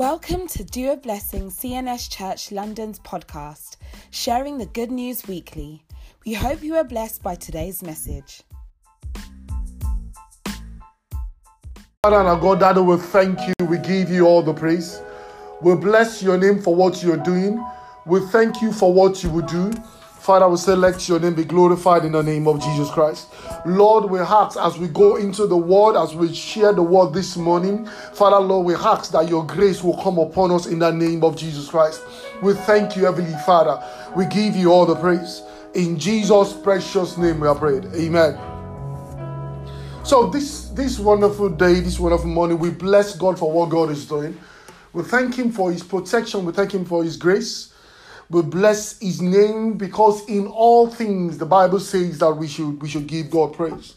Welcome to Do a Blessing CNS Church London's podcast, sharing the good news weekly. We hope you are blessed by today's message. Father and our God, Daddy, we thank you. We give you all the praise. We bless your name for what you're doing. We thank you for what you will do. Father, we say, let your name be glorified in the name of Jesus Christ. Lord, we ask as we go into the word, as we share the word this morning, Father, Lord, we ask that your grace will come upon us in the name of Jesus Christ. We thank you, Heavenly Father. We give you all the praise. In Jesus' precious name we are prayed. Amen. So this this wonderful day, this wonderful morning, we bless God for what God is doing. We thank Him for His protection. We thank Him for His grace. We bless his name because in all things the Bible says that we should we should give God praise.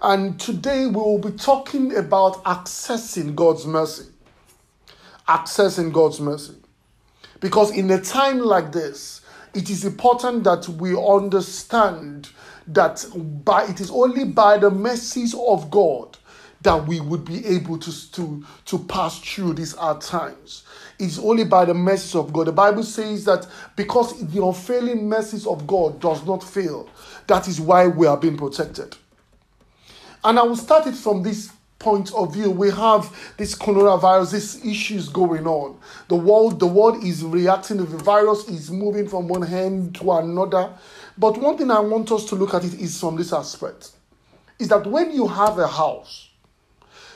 And today we will be talking about accessing God's mercy. Accessing God's mercy. Because in a time like this, it is important that we understand that by it is only by the mercies of God that we would be able to, to, to pass through these hard times. It's only by the mercies of God. The Bible says that because the unfailing mercies of God does not fail, that is why we are being protected. And I will start it from this point of view. We have this coronavirus, these issues going on. The world, the world is reacting. The virus is moving from one hand to another. But one thing I want us to look at it is from this aspect: is that when you have a house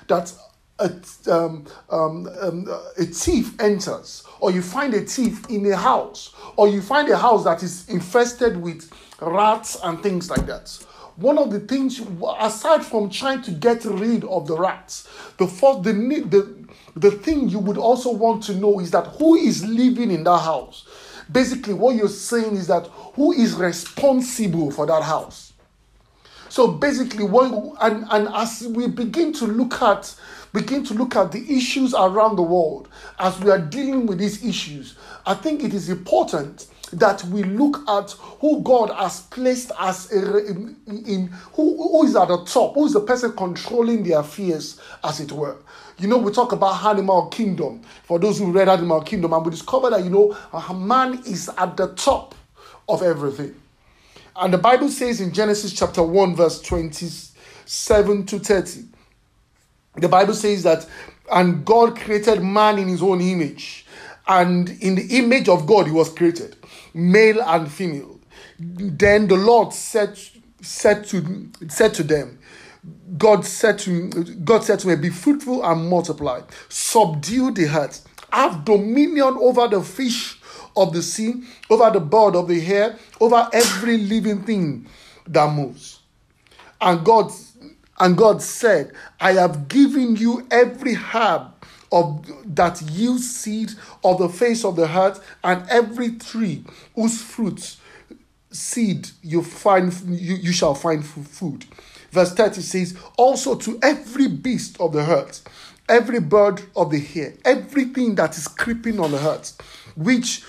that a, um, um, um, a thief enters, or you find a thief in a house, or you find a house that is infested with rats and things like that. One of the things, aside from trying to get rid of the rats, the first, the, the, the thing you would also want to know is that who is living in that house. Basically, what you're saying is that who is responsible for that house. So basically, when and, and as we begin to look at begin to look at the issues around the world as we are dealing with these issues, I think it is important that we look at who God has placed as a, in, in who, who is at the top, who is the person controlling the affairs, as it were. You know, we talk about animal kingdom. For those who read Animal Kingdom, and we discover that you know a man is at the top of everything. And the Bible says in Genesis chapter 1, verse 27 to 30, the Bible says that, and God created man in his own image, and in the image of God he was created, male and female. Then the Lord said, said to said to them, God said to God said to me, Be fruitful and multiply, subdue the earth, have dominion over the fish of the sea, over the bird of the air, over every living thing that moves. And God and God said, I have given you every herb of that yields seed of the face of the earth, and every tree whose fruits seed you find you, you shall find food. Verse 30 says, Also to every beast of the earth, every bird of the air, everything that is creeping on the earth, which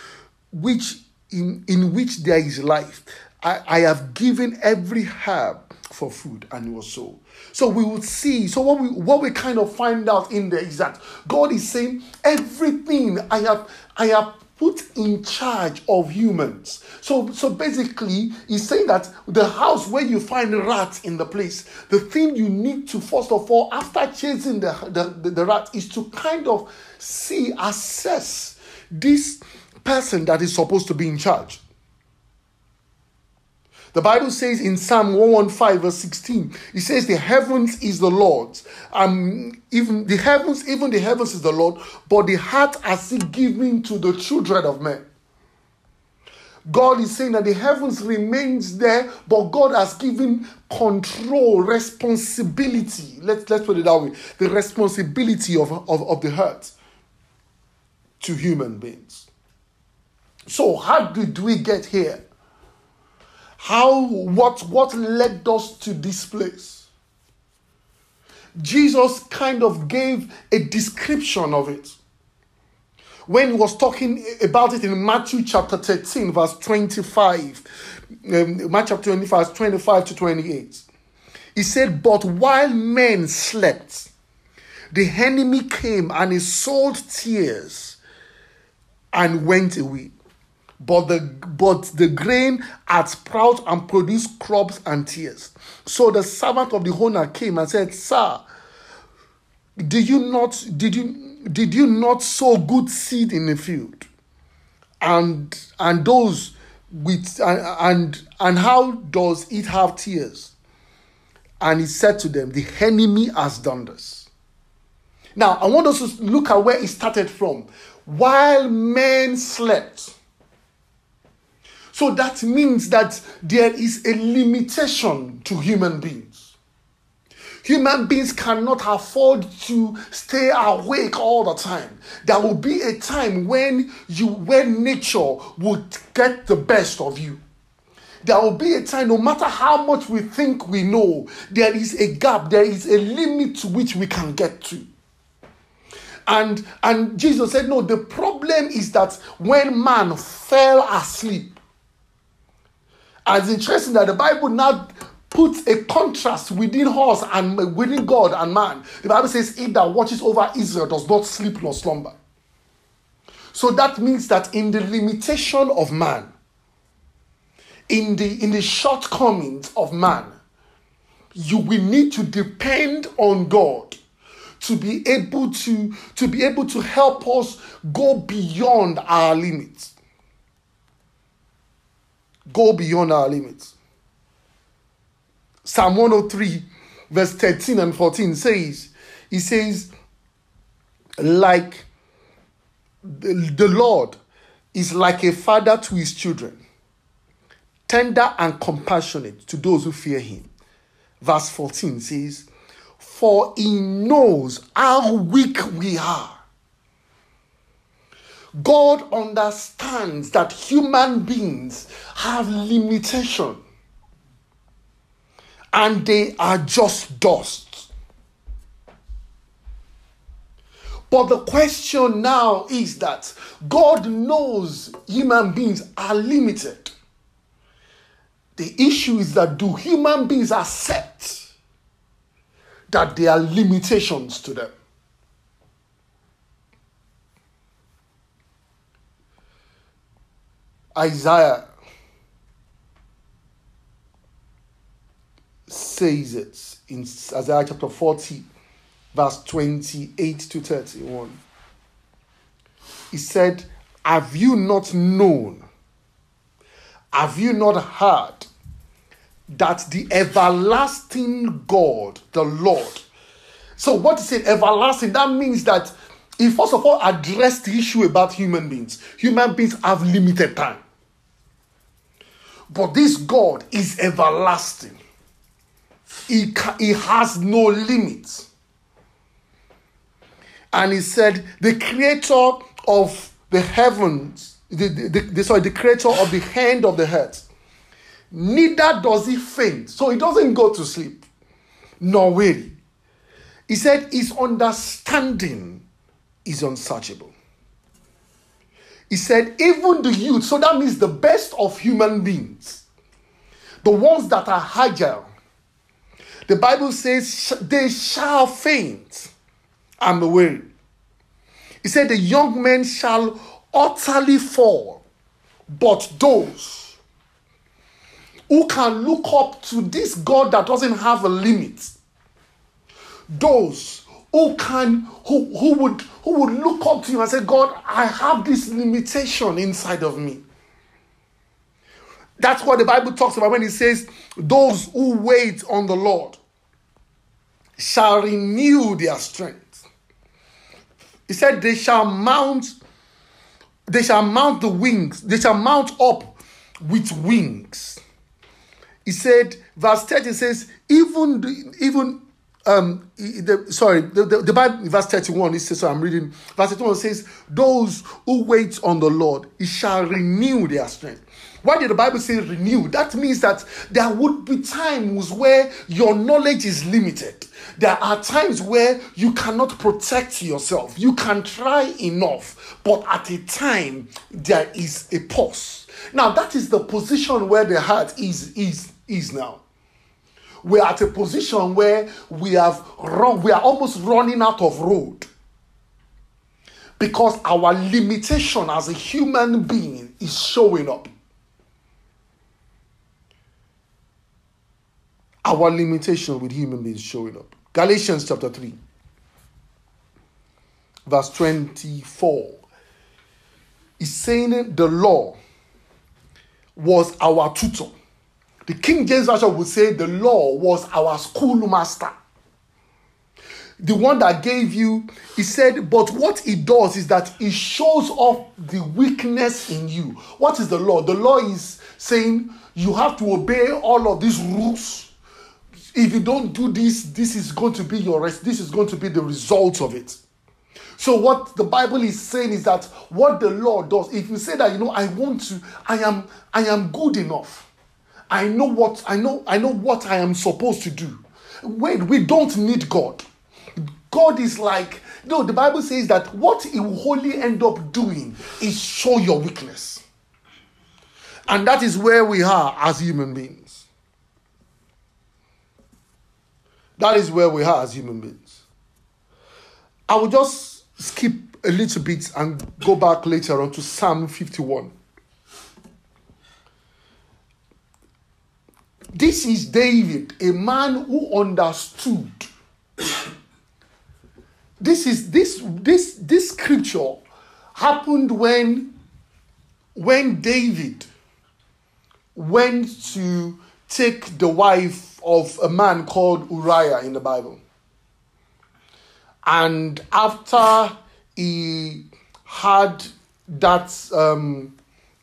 which in, in which there is life. I, I have given every herb for food, and it was so. So we would see. So what we what we kind of find out in there is that God is saying everything I have I have put in charge of humans. So so basically he's saying that the house where you find rats in the place, the thing you need to first of all after chasing the the, the, the rat is to kind of see assess this person that is supposed to be in charge. The Bible says in Psalm 115, verse 16, it says, The heavens is the Lord's. Um, even the heavens, even the heavens is the Lord, but the heart has he given to the children of men. God is saying that the heavens remains there, but God has given control, responsibility. Let's, let's put it that way. The responsibility of, of, of the heart to human beings. So, how did we get here? How, what, what led us to this place? Jesus kind of gave a description of it when he was talking about it in Matthew chapter 13, verse 25. Um, Matthew chapter 25, 25 to 28. He said, But while men slept, the enemy came and he sowed tares and went away. But the but the grain had sprouted and produced crops and tares. So the servant of the owner came and said, Sir, did you not did you did you not sow good seed in the field? And and those with and and, and how does it have tares? And he said to them, The enemy has done this. Now, I want us to look at where it started from. While men slept. So that means that there is a limitation to human beings. Human beings cannot afford to stay awake all the time. There will be a time when you when nature would get the best of you there will be a time, no matter how much we think we know, there is a gap, there is a limit to which we can get to. And, and Jesus said, No, the problem is that when man fell asleep, and it's interesting that the Bible now puts a contrast within us and within God and man. The Bible says, He that watches over Israel does not sleep nor slumber. So that means that in the limitation of man, in the in the shortcomings of man you will need to depend on god to be able to to be able to help us go beyond our limits go beyond our limits psalm 103 verse 13 and 14 says he says like the, lord is like a father to his children tender and compassionate to those who fear him. Verse 14 says, For he knows how weak we are. God understands that human beings have limitation and they are just dust. But the question now is that God knows human beings are limited. The issue is that do human beings accept that there are limitations to them? Isaiah says it in Isaiah chapter 40, verse 28 to 31. He said, Have you not known? Have you not heard that the everlasting God, the Lord, so what is it, everlasting? That means that he first of all addressed the issue about human beings. Human beings have limited time. But this God is everlasting. He, he has no limits. And he said, the creator of the heavens the, the, the, sorry, the creator of the hand of the earth. Neither does he faint. So he doesn't go to sleep, nor weary. He said his understanding is unsearchable. He said, even the youth, so that means the best of human beings, the ones that are agile, the Bible says they shall faint and weary. He said, the young men shall utterly fall, but those who can look up to this God that doesn't have a limit, those who can who, who would who would look up to you and say, God, I have this limitation inside of me. That's what the Bible talks about when it says, Those who wait on the Lord shall renew their strength. He said, They shall mount they shall mount the wings, they shall mount up with wings. He said, verse 30 says, even even um the, sorry the, the, the bible verse 31 it says so i'm reading verse 31 says those who wait on the lord he shall renew their strength why did the bible say renew that means that there would be times where your knowledge is limited there are times where you cannot protect yourself. You can try enough, but at a time there is a pause. Now that is the position where the heart is is is now. We're at a position where we have run, we are almost running out of road because our limitation as a human being is showing up. Our limitation with human beings showing up. Galatians chapter 3, verse 24 is saying the law was our tutor. The King James Version would say the law was our schoolmaster. The one that gave you, he said, but what it does is that it shows off the weakness in you. What is the law? The law is saying you have to obey all of these rules. If you don't do this, this is going to be your rest. This is going to be the result of it. So what the Bible is saying is that what the law does, if you say that you know I want to, I am I am good enough. I know what I know I know what I am supposed to do. Wait, we don't need God. God is like no, the Bible says that what he will wholly end up doing is show your weakness. And that is where we are as human beings. That is where we are as human beings. I will just skip a little bit and go back later on to Psalm 51. This is David, a man who understood. this is this this this scripture happened when when David went to take the wife of a man called Uriah in the Bible. And after he had that, um,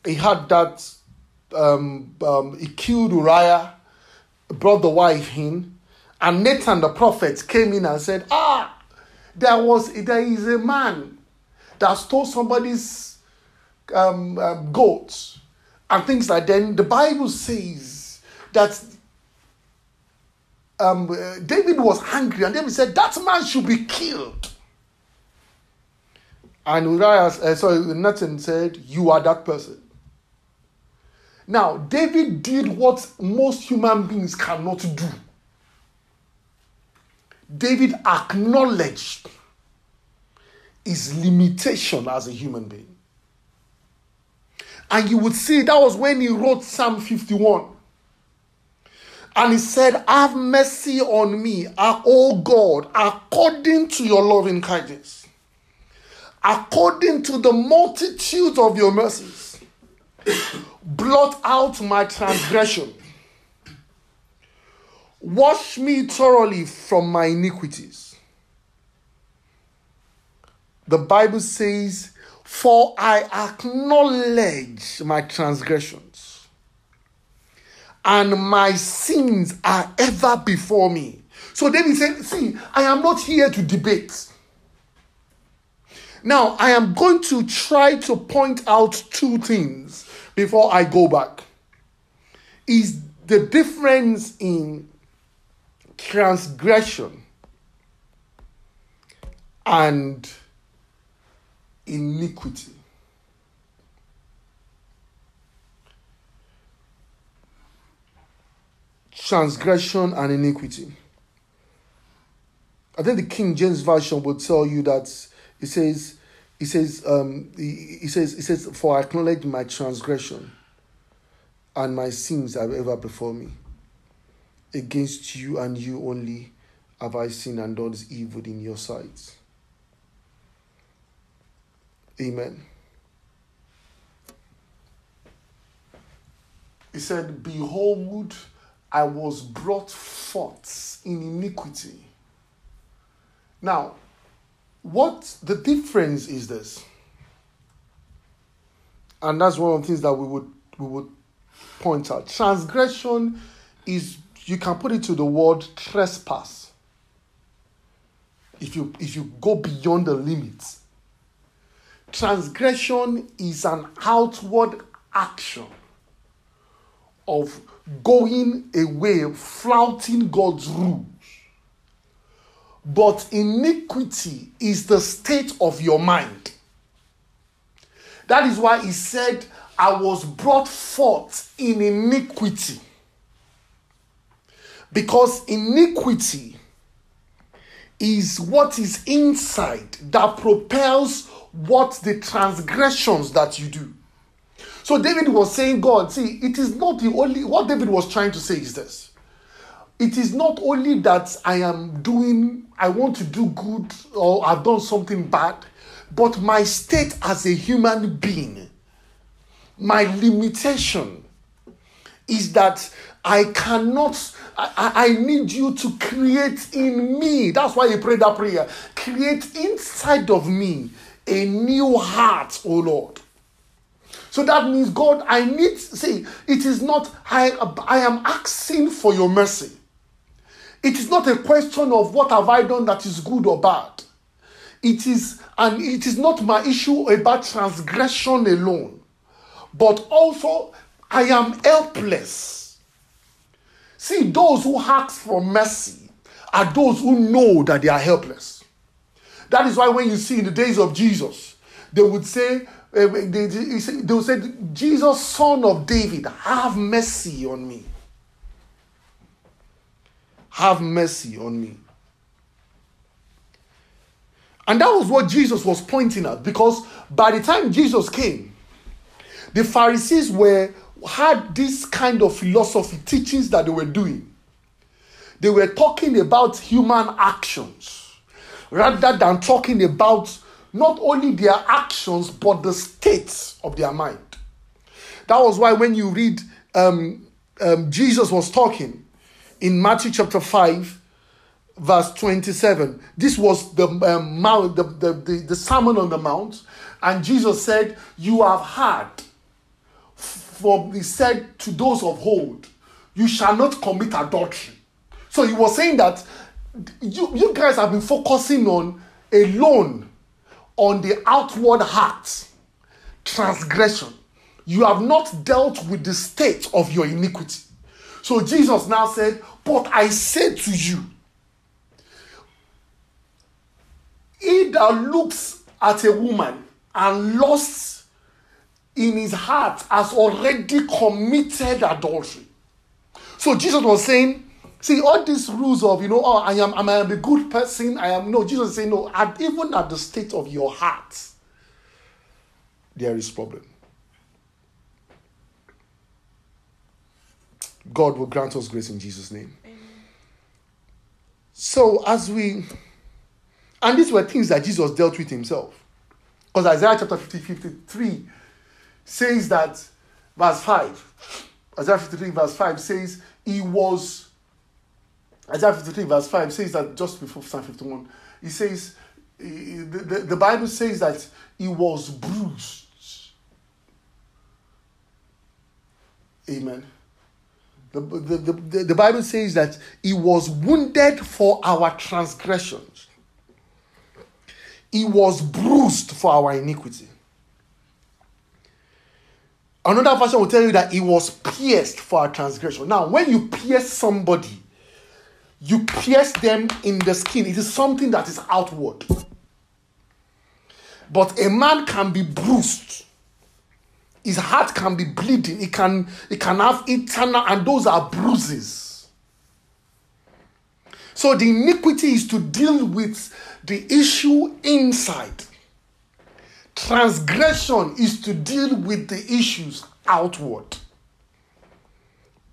he had that, um, um, he killed Uriah, brought the wife in, and Nathan the prophet came in and said, Ah, there was there is a man that stole somebody's um, um, goats and things like that. Then the Bible says that um, uh, David was angry, and David said, That man should be killed. And Uriah, uh, sorry, Nathan said, You are that person. Now, David did what most human beings cannot do. David acknowledged his limitation as a human being. And you would see that was when he wrote Psalm 51. And he said, Have mercy on me, O God, according to your loving kindness, according to the multitude of your mercies. Blot out my transgression. Wash me thoroughly from my iniquities. The Bible says, For I acknowledge my transgressions and my sins are ever before me. So David said, See, I am not here to debate. Now, I am going to try to point out two things before I go back. Is the difference in transgression and iniquity. transgression and iniquity. I think the King James Version will tell you that it says, it says, um, he, says, it says, for I acknowledge my transgression and my sins are ever before me. Against you and you only have I sinned and done evil in your sight. Amen. He said, Behold, I was brought forth in iniquity. Now, what the difference is this? And that's one of the things that we would we would point out. Transgression is you can put it to the word trespass. If you if you go beyond the limits. Transgression is an outward action of going away, flouting God's rules. But iniquity is the state of your mind. That is why he said, I was brought forth in iniquity. Because iniquity is what is inside that propels what the transgressions that you do. So David was saying, God, see, it is not the only, what David was trying to say is this. It is not only that I am doing, I want to do good or I've done something bad, but my state as a human being, my limitation is that I cannot, I, I need you to create in me. That's why you prayed that prayer. Create inside of me a new heart, oh Lord. So that means, God, I need, see, it is not, I, I am asking for your mercy. It is not a question of what have I done that is good or bad. It is, and it is not my issue about transgression alone, but also I am helpless. See, those who ask for mercy are those who know that they are helpless. That is why when you see in the days of Jesus, they would say, uh, they, they would say, Jesus, son of David, have mercy on me. Have mercy on me. And that was what Jesus was pointing at because by the time Jesus came, the Pharisees were had this kind of philosophy teachings that they were doing. They were talking about human actions rather than talking about not only their actions but the states of their mind. That was why when you read um, um, Jesus was talking in Matthew chapter 5, verse 27. This was the, um, the, the, the, the Sermon on the Mount. And Jesus said, You have heard, for he said to those of old, You shall not commit adultery. So he was saying that you, you guys have been focusing on alone on the outward heart transgression. You have not dealt with the state of your iniquity. So Jesus now said, But I say to you, he that looks at a woman and lusts in his heart has already committed adultery. So Jesus was saying, See, all these rules of, you know, oh, I am, I am a good person, I am, no, Jesus is saying, no, at, even at the state of your heart, there is problem. God will grant us grace in Jesus' name. Amen. So, as we, and these were things that Jesus dealt with himself. Because Isaiah chapter 50, 53 says that, verse 5, Isaiah 53, verse 5 says, He was Isaiah 53, verse 5 says that just before Psalm 51, he says, the, the, the Bible says that he was bruised. Amen. The, the, the, the Bible says that he was wounded for our transgressions, he was bruised for our iniquity. Another version will tell you that he was pierced for our transgression. Now, when you pierce somebody, you pierce them in the skin. It is something that is outward. But a man can be bruised. His heart can be bleeding. It can, it can have internal, and those are bruises. So the iniquity is to deal with the issue inside. Transgression is to deal with the issues outward.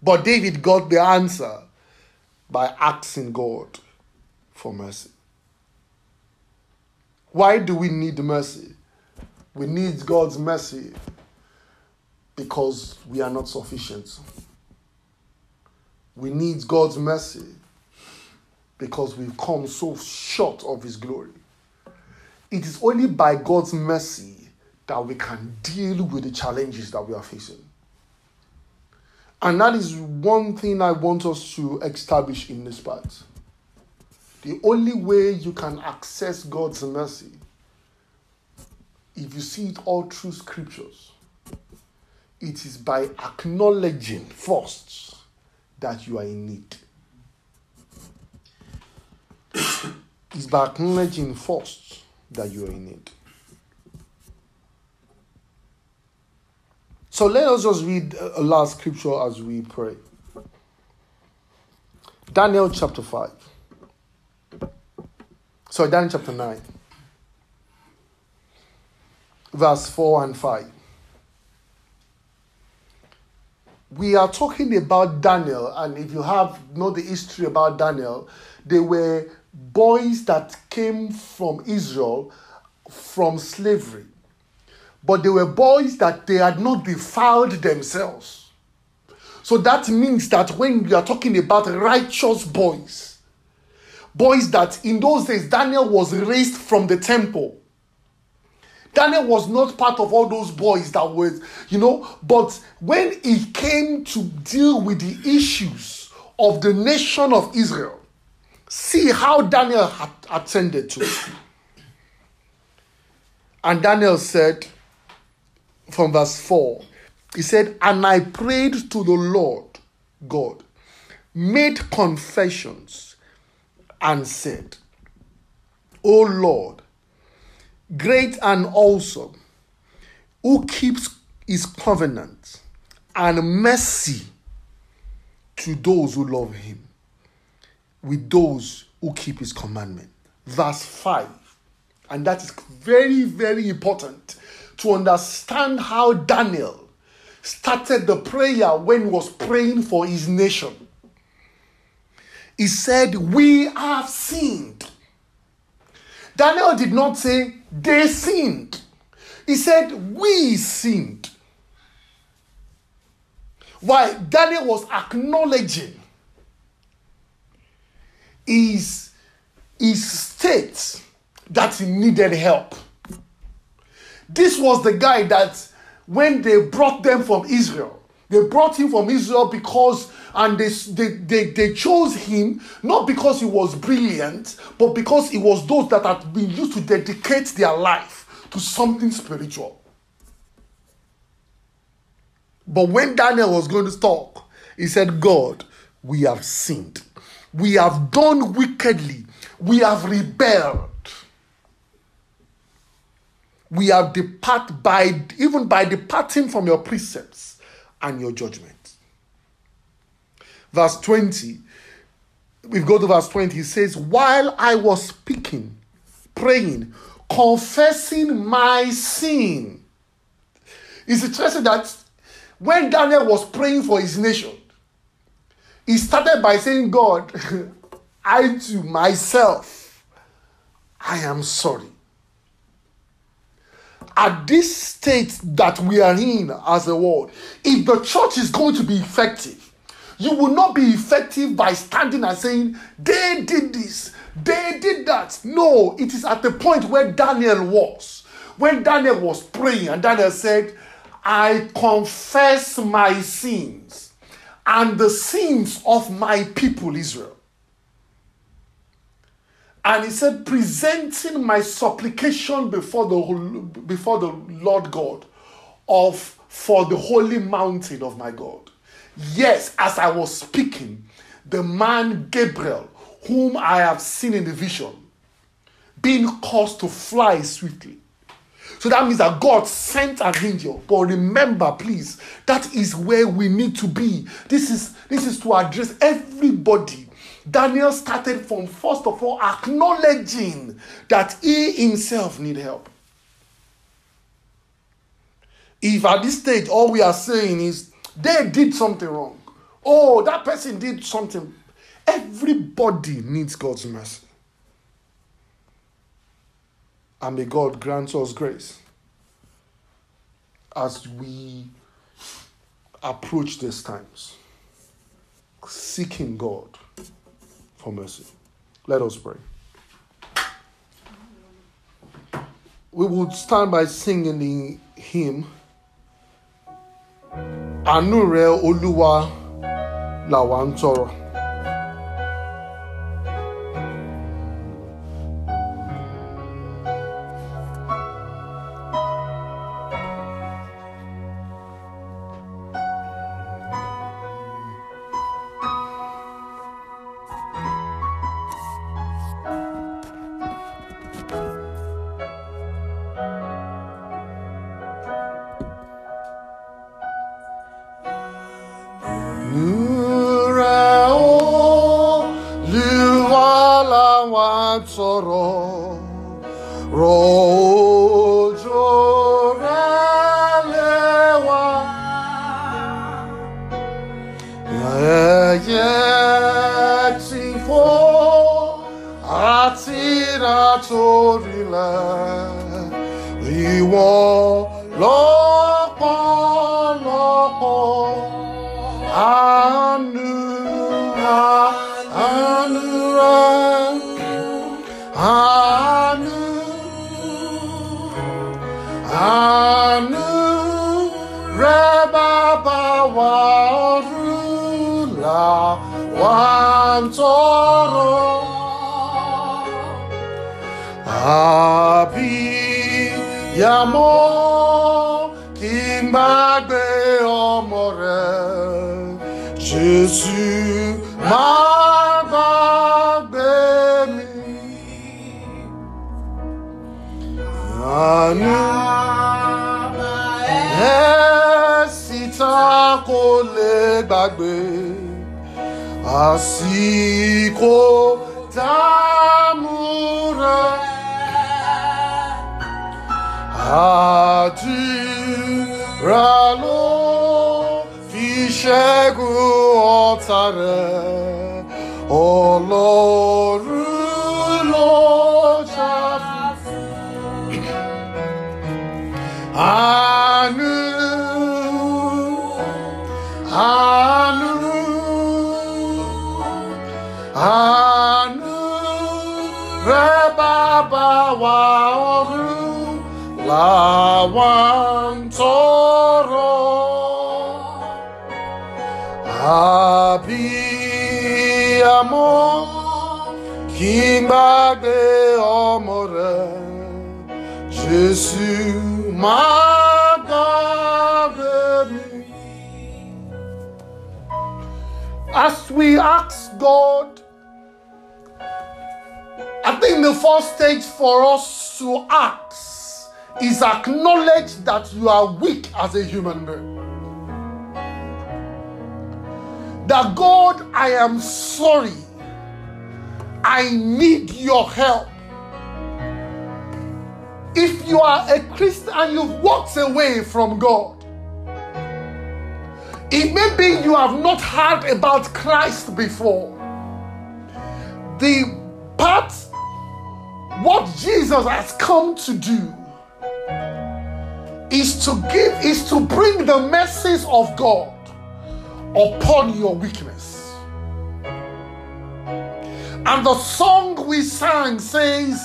But David got the answer by asking God for mercy. Why do we need mercy? We need God's mercy because we are not sufficient. We need God's mercy because we've come so short of His glory. It is only by God's mercy that we can deal with the challenges that we are facing. And that is one thing I want us to establish in this part. The only way you can access God's mercy, if you see it all through scriptures, it is by acknowledging first that you are in need. it's by acknowledging first that you are in need. So let us just read a last scripture as we pray. Daniel chapter 5. Sorry, Daniel chapter 9. Verse 4 and 5. We are talking about Daniel, and if you have know the history about Daniel, they were boys that came from Israel from slavery. But they were boys that they had not defiled themselves. So that means that when we are talking about righteous boys, boys that in those days Daniel was raised from the temple. Daniel was not part of all those boys that were, you know, but when it came to deal with the issues of the nation of Israel, see how Daniel had attended to it. And Daniel said, from verse 4, he said, And I prayed to the Lord God, made confessions, and said, O Lord, great and awesome, who keeps his covenant and mercy to those who love him, with those who keep his commandment. Verse 5. And that is very, very important to understand how Daniel started the prayer when he was praying for his nation. He said, We have sinned. Daniel did not say they sinned, he said, We sinned. Why? Daniel was acknowledging his, his state that he needed help. This was the guy that when they brought them from Israel, they brought him from Israel because, and they, they, they, they chose him not because he was brilliant, but because he was those that had been used to dedicate their life to something spiritual. But when Daniel was going to talk, he said, God, we have sinned. We have done wickedly. We have rebelled we have depart by even by departing from your precepts and your judgment. Verse 20, we go to verse 20, he says, While I was speaking, praying, confessing my sin. It's interesting that when Daniel was praying for his nation, he started by saying, God, I to myself, I am sorry. At this state that we are in as a world, if the church is going to be effective, you will not be effective by standing and saying, they did this, they did that. No, it is at the point where Daniel was. When Daniel was praying, and Daniel said, I confess my sins and the sins of my people Israel. And he said, presenting my supplication before the, before the Lord God of for the holy mountain of my God. Yes, as I was speaking, the man Gabriel, whom I have seen in the vision, being caused to fly swiftly. So that means that God sent an angel. But remember, please, that is where we need to be. This is this is to address everybody Daniel started from first of all acknowledging that he himself need help. If at this stage all we are saying is they did something wrong, oh, that person did something, everybody needs God's mercy. And may God grant us grace as we approach these times, seeking God for mercy. Let us pray. We will start by singing the hymn Àánú Olúwa làwa ń tọrọ. Rẹ̀ bàbá wa ọ̀run là wà ń tọrọ. Àbíyamọ kí n gbàgbé àsìkò dámúra àdúrà ló fi ṣẹ́gun ọ̀tá rẹ̀ ọlọ́run ló jà ń tọrọ àbíyamọ kí n As we ask God, I think the first stage for us to ask is acknowledge that you are weak as a human being. That God, I am sorry. I need your help. If you are a Christian and you've walked away from God, it may be you have not heard about Christ before. The part, what Jesus has come to do is to give, is to bring the message of God upon your weakness. And the song we sang says,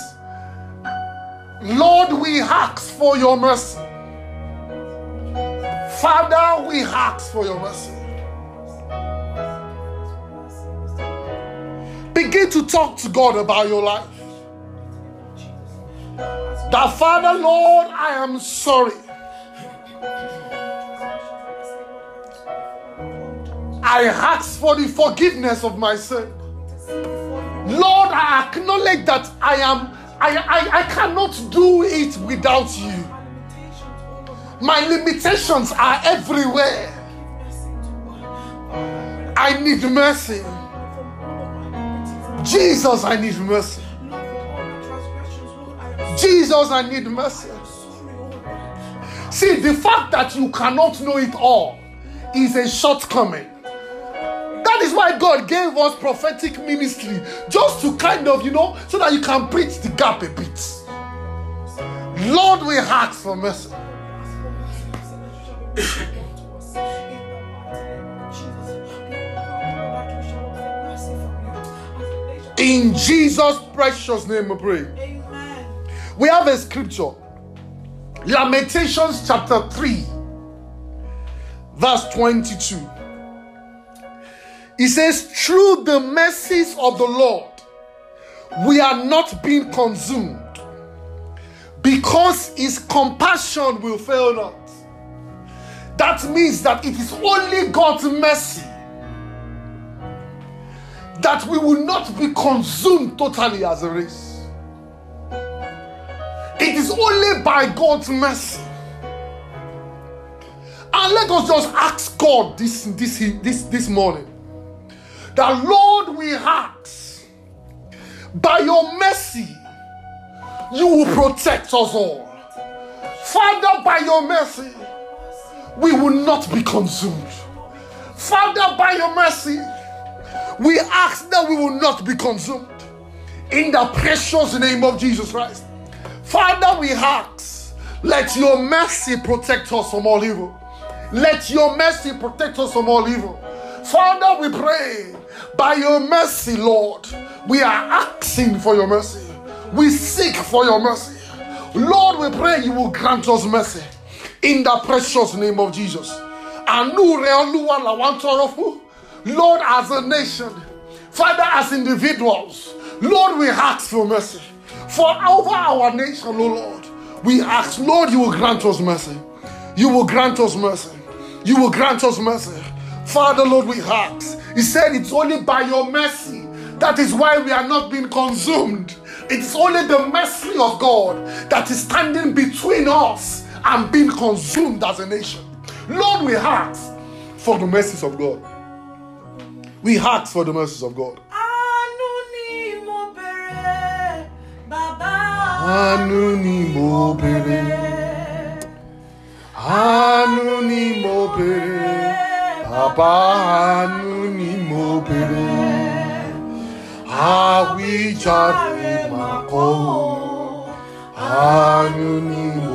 Lord, we ask for your mercy. Father, we ask for your mercy. Begin to talk to God about your life. That Father, Lord, I am sorry. I ask for the forgiveness of my sin. Lord, I acknowledge that I am I, I, I cannot do it without you. My limitations are everywhere. I need mercy. Jesus, I need mercy. Jesus, I need mercy. See, the fact that you cannot know it all is a shortcoming. That is why God gave us prophetic ministry, just to kind of, you know, so that you can bridge the gap a bit. Lord, we ask for mercy. In Jesus' precious name, we pray. Amen. We have a scripture Lamentations chapter 3, verse 22. It says, Through the mercies of the Lord, we are not being consumed because his compassion will fail not. That means that it is only God's mercy that we will not be consumed totally as a race. It is only by God's mercy. And let us just ask God this, this, this, this morning that Lord, we ask by your mercy, you will protect us all. Father, by your mercy, we will not be consumed. Father, by your mercy, we ask that we will not be consumed. In the precious name of Jesus Christ. Father, we ask, let your mercy protect us from all evil. Let your mercy protect us from all evil. Father, we pray by your mercy, Lord, we are asking for your mercy. We seek for your mercy. Lord, we pray you will grant us mercy in the precious name of Jesus. And Lord, as a nation, Father, as individuals, Lord, we ask for mercy. For over our nation, oh Lord, we ask, Lord, you will grant us mercy. You will grant us mercy. You will grant us mercy. Father, Lord, we ask. He said it's only by your mercy. That is why we are not being consumed. It's only the mercy of God that is standing between us and being consumed as a nation. Lord, we ask for the mercies of God. We ask for the mercies of God. Àánú ni mo béèrè. Àánú ni mo béèrè. Bàbá àánú ni mo béèrè. Àwíjàre máa kọ́ o. Ni mo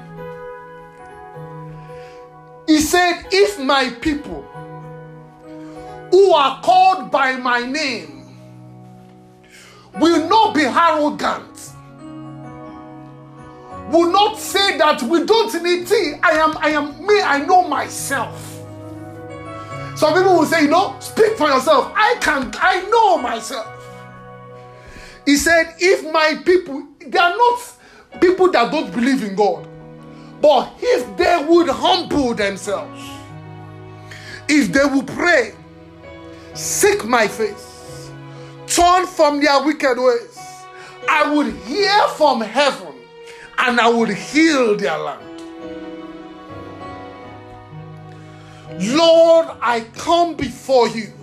He said, If my people who are called by my name will not be arrogant, will not say that we don't need tea. I am, I am me, I know myself. Some people will say, you know, speak for yourself. I can, I know myself. He said, if my people, they are not people that don't believe in God, but if they would humble themselves, if they would pray, seek my face, turn from their wicked ways, I would hear from heaven and I would heal their land. Lord, I come before you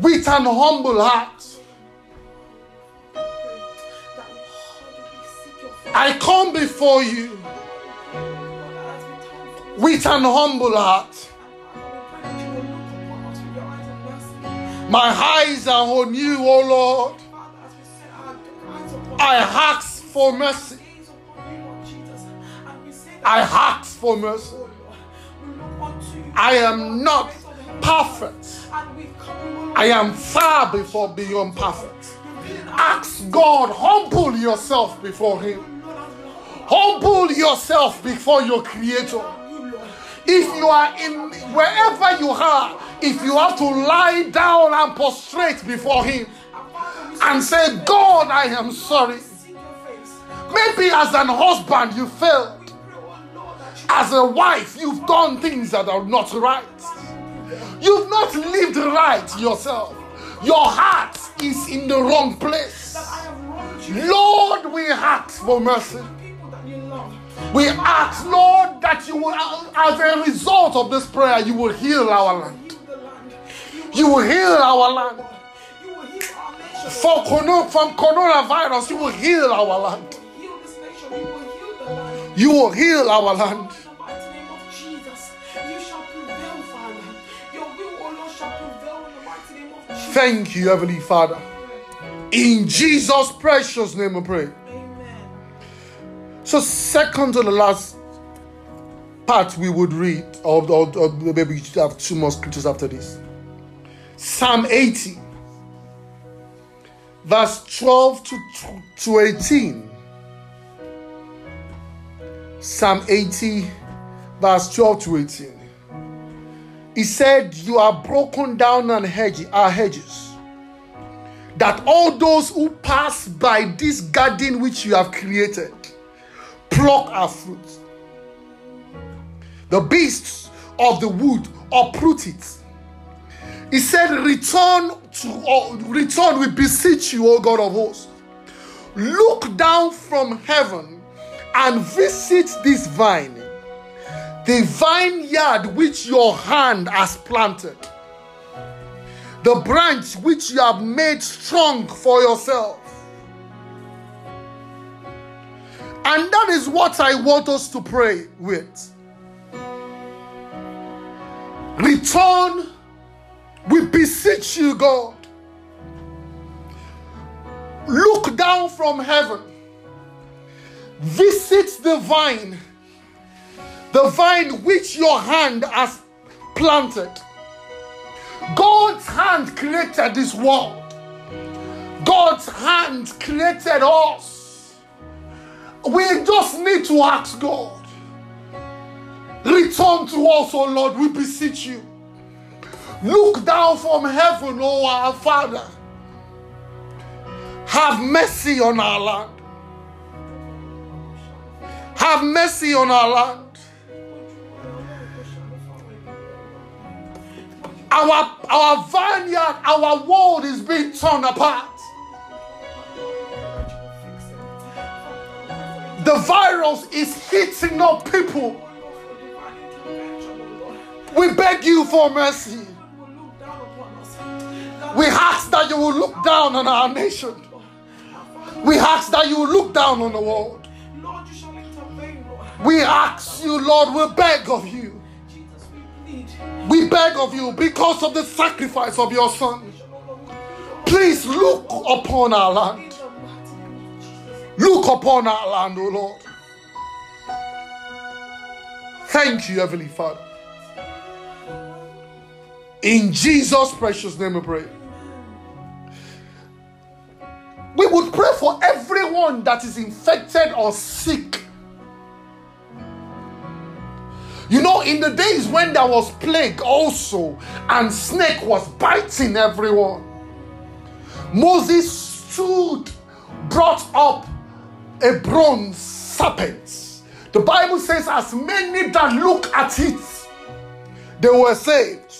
with an humble heart. I come before you with an humble heart. My eyes are on you, O Lord. I ask for mercy. I ask for mercy. I am not perfect. I am far before beyond perfect. Ask God, humble yourself before Him. Humble yourself before your Creator. If you are in wherever you are, if you have to lie down and prostrate before Him and say, God, I am sorry. Maybe as an husband you failed. As a wife, you've done things that are not right. You've not lived right yourself. Your heart is in the wrong place. Lord, we ask for mercy. We ask, Lord, that you will, as a result of this prayer, you will heal our land. You will heal our land. For from coronavirus, you will heal our land. You will heal our land. In the mighty name of Jesus, you shall prevail, Father. Your will alone shall prevail in the mighty name of Jesus. Thank you, Heavenly Father. In Jesus' precious name I pray. So, second to the last part we would read, or, or, or maybe should have two more scriptures after this. Psalm 80, verse 12 to, to 18. Psalm 80, verse 12 to 18. He said, You are broken down and hedge, our hedges, that all those who pass by this garden which you have created pluck our fruit. The beasts of the wood uproot it. He said, Return to uh, return, we beseech you, O God of hosts. Look down from heaven and visit this vine, the vineyard which your hand has planted, the branch which you have made strong for yourself. And that is what I want us to pray with. Return, we beseech you, God. Look down from heaven, visit the vine, the vine which your hand has planted. God's hand created this world. God's hand created us. We just need to ask God. Return to us, O Lord, we beseech you. Look down from heaven, O our Father. Have mercy on our land. Have mercy on our land. Our, our vineyard, our world is being torn apart. The virus is hitting up people. We beg you for mercy. We ask that you will look down on our nation. We ask that you will look down on the world. We ask you, Lord, we beg of you. We beg of you because of the sacrifice of your son. Please look upon our land. Look upon our land, O Lord. Thank you, Heavenly Father. In Jesus' precious name we pray. We would pray for everyone that is infected or sick. You know, in the days when there was plague also, and snake was biting everyone, Moses stood, brought up a bronze serpent. The Bible says, as many that look at it, they were saved.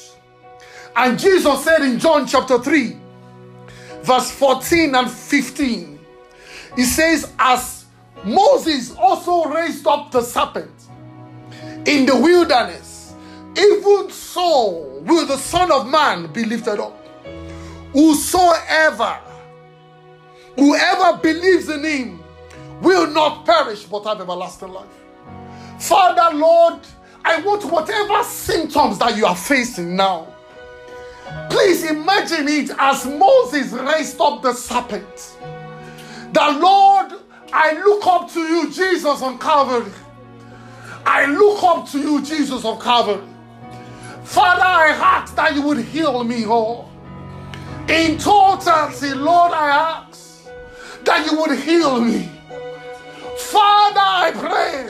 And Jesus said in John chapter 3, verse 14 and 15, he says, As Moses also raised up the serpent in the wilderness, even so will the Son of Man be lifted up. Whosoever, whoever believes in him will not perish but have everlasting life. Father, Lord, I want whatever symptoms that you are facing now. Please imagine it as Moses raised up the serpent. The Lord, I look up to you, Jesus on Calvary. I look up to you, Jesus of Calvary. Father, I ask that you would heal me, all. In totality, Lord, I ask that you would heal me. Father, I pray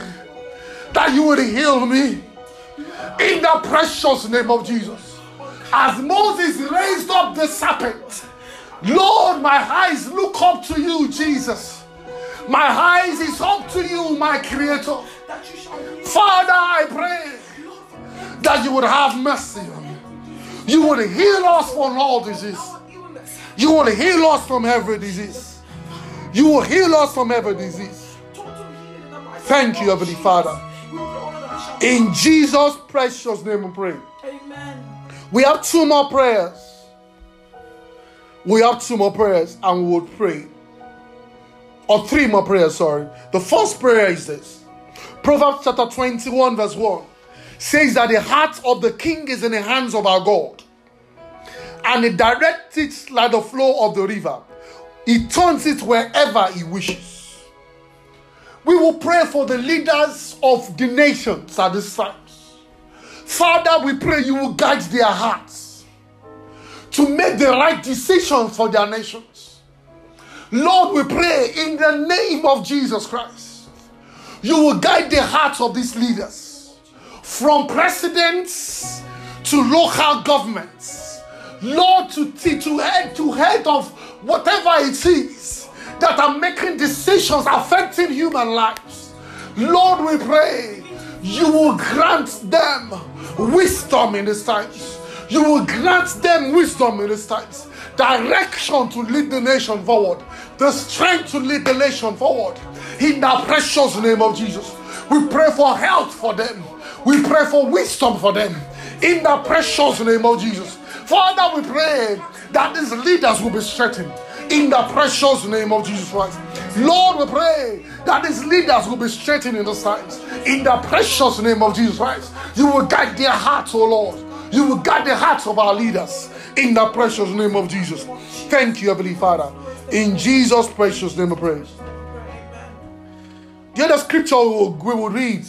that you would heal me in the precious name of Jesus. As Moses raised up the serpent, Lord, my eyes look up to you, Jesus. My eyes is up to you, my creator. Father, I pray that you would have mercy on me. You would heal us from all disease. You will heal us from every disease. You will heal us from every disease. Thank you, Heavenly Father. In Jesus' precious name we pray. Amen. We have two more prayers. We have two more prayers and we will pray. Or three more prayers, sorry. The first prayer is this Proverbs chapter 21, verse 1 says that the heart of the king is in the hands of our God, and he directs it like the flow of the river. He turns it wherever he wishes. We will pray for the leaders of the nations at this time. Father, we pray you will guide their hearts to make the right decisions for their nations. Lord, we pray in the name of Jesus Christ, you will guide the hearts of these leaders from presidents to local governments. Lord, to, to head to head of whatever it is that are making decisions affecting human lives. Lord, we pray you will grant them wisdom in these times. You will grant them wisdom in these times, direction to lead the nation forward, the strength to lead the nation forward. In the precious name of Jesus, we pray for health for them. We pray for wisdom for them. In the precious name of Jesus. Father, we pray that these leaders will be strengthened. In the precious name of Jesus Christ. Lord, we pray that these leaders will be strengthened in the times. In the precious name of Jesus Christ. You will guide their hearts, oh Lord. You will guide the hearts of our leaders. In the precious name of Jesus. Thank you, Heavenly Father. In Jesus' precious name of praise. The other scripture we will read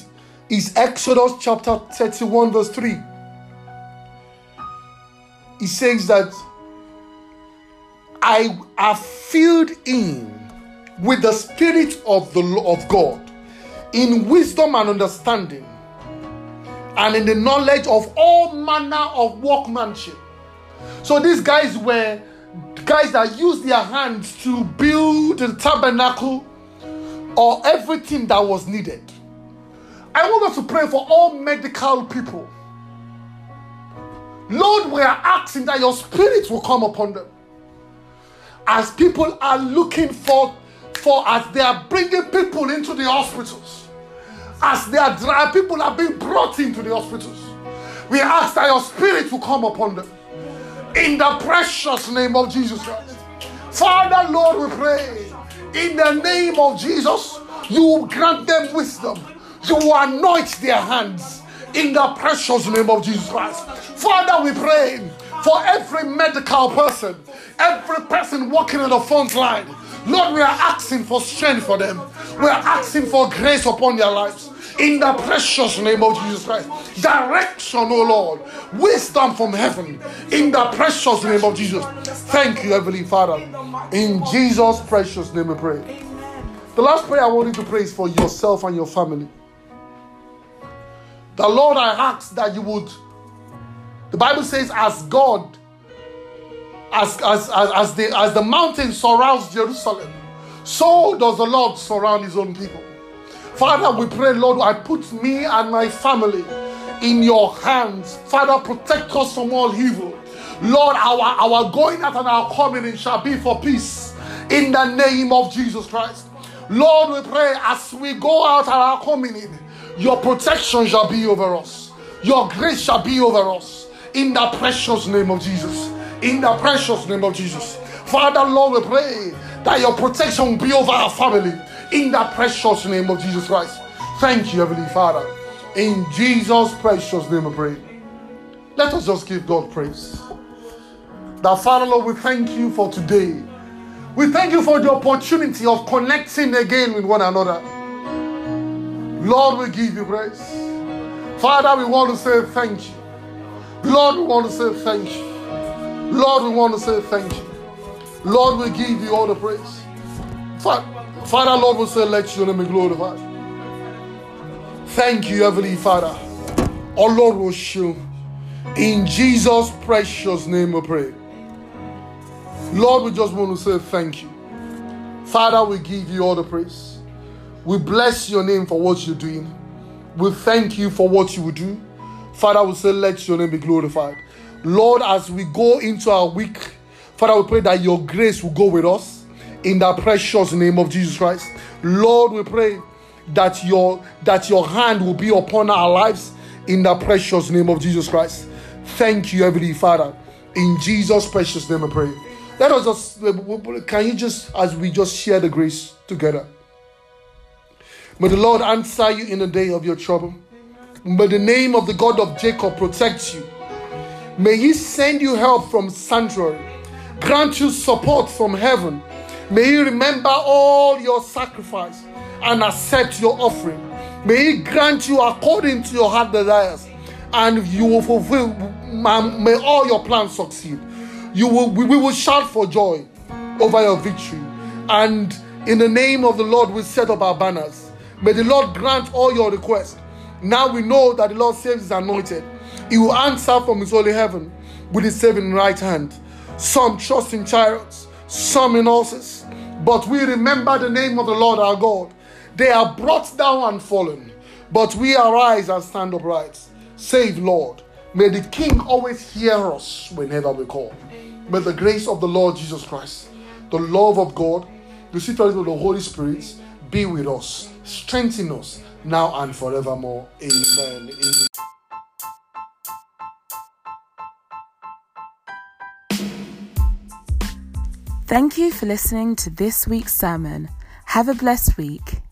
is Exodus chapter 31, verse 3. It says that I have filled in with the spirit of the of God in wisdom and understanding and in the knowledge of all manner of workmanship. So these guys were guys that used their hands to build the tabernacle or everything that was needed. I want us to pray for all medical people. Lord, we are asking that your spirit will come upon them. As people are looking for, for as they are bringing people into the hospitals, as they are people are being brought into the hospitals, we ask that your spirit will come upon them. In the precious name of Jesus Christ. Father, Lord, we pray. In the name of Jesus, you grant them wisdom you anoint their hands in the precious name of Jesus Christ. Father, we pray for every medical person, every person walking on the front line. Lord, we are asking for strength for them. We are asking for grace upon their lives. In the precious name of Jesus Christ. Direction, oh Lord. Wisdom from heaven. In the precious name of Jesus. Thank you, Heavenly Father. In Jesus' precious name we pray. The last prayer I want you to pray is for yourself and your family. The Lord, I ask that you would. The Bible says, as God, as, as, as, as, the, as the mountain surrounds Jerusalem, so does the Lord surround his own people. Father, we pray, Lord, I put me and my family in your hands. Father, protect us from all evil. Lord, our, our going out and our coming in shall be for peace in the name of Jesus Christ. Lord, we pray as we go out and our coming in, your protection shall be over us. Your grace shall be over us. In the precious name of Jesus. In the precious name of Jesus. Father, Lord, we pray that your protection be over our family. In the precious name of Jesus Christ. Thank you, Heavenly Father. In Jesus' precious name, we pray. Let us just give God praise. That Father, Lord, we thank you for today. We thank you for the opportunity of connecting again with one another. Lord, we give you praise. Father, we want to say thank you. Lord, we want to say thank you. Lord, we want to say thank you. Lord, we give you all the praise. Father, Lord, we say, let your name be glorified. Thank you, Heavenly Father. Our Lord will show. In Jesus' precious name we pray. Lord, we just want to say thank you. Father, we give you all the praise. We bless your name for what you're doing. We thank you for what you will do. Father, we say, let your name be glorified. Lord, as we go into our week, Father, we pray that your grace will go with us in the precious name of Jesus Christ. Lord, we pray that your that your hand will be upon our lives in the precious name of Jesus Christ. Thank you, Heavenly Father. In Jesus' precious name, I pray. Let us just can you just as we just share the grace together. May the Lord answer you in the day of your trouble. May the name of the God of Jacob protect you. May He send you help from sanctuary, grant you support from heaven. May He remember all your sacrifice and accept your offering. May He grant you according to your heart desires, and you will fulfill. May all your plans succeed. You will. We will shout for joy over your victory, and in the name of the Lord, we set up our banners. May the Lord grant all your requests. Now we know that the Lord saves his anointed. He will answer from his holy heaven with his saving right hand. Some trust in chariots, some in horses. But we remember the name of the Lord our God, They are brought down and fallen, but we arise and stand upright. Save, Lord. May the King always hear us whenever we call. May the grace of the Lord Jesus Christ, the love of God, the fellowship of the Holy Spirit be with us, strengthen us now and forevermore. Amen. Amen. Thank you for listening to this week's sermon. Have a blessed week.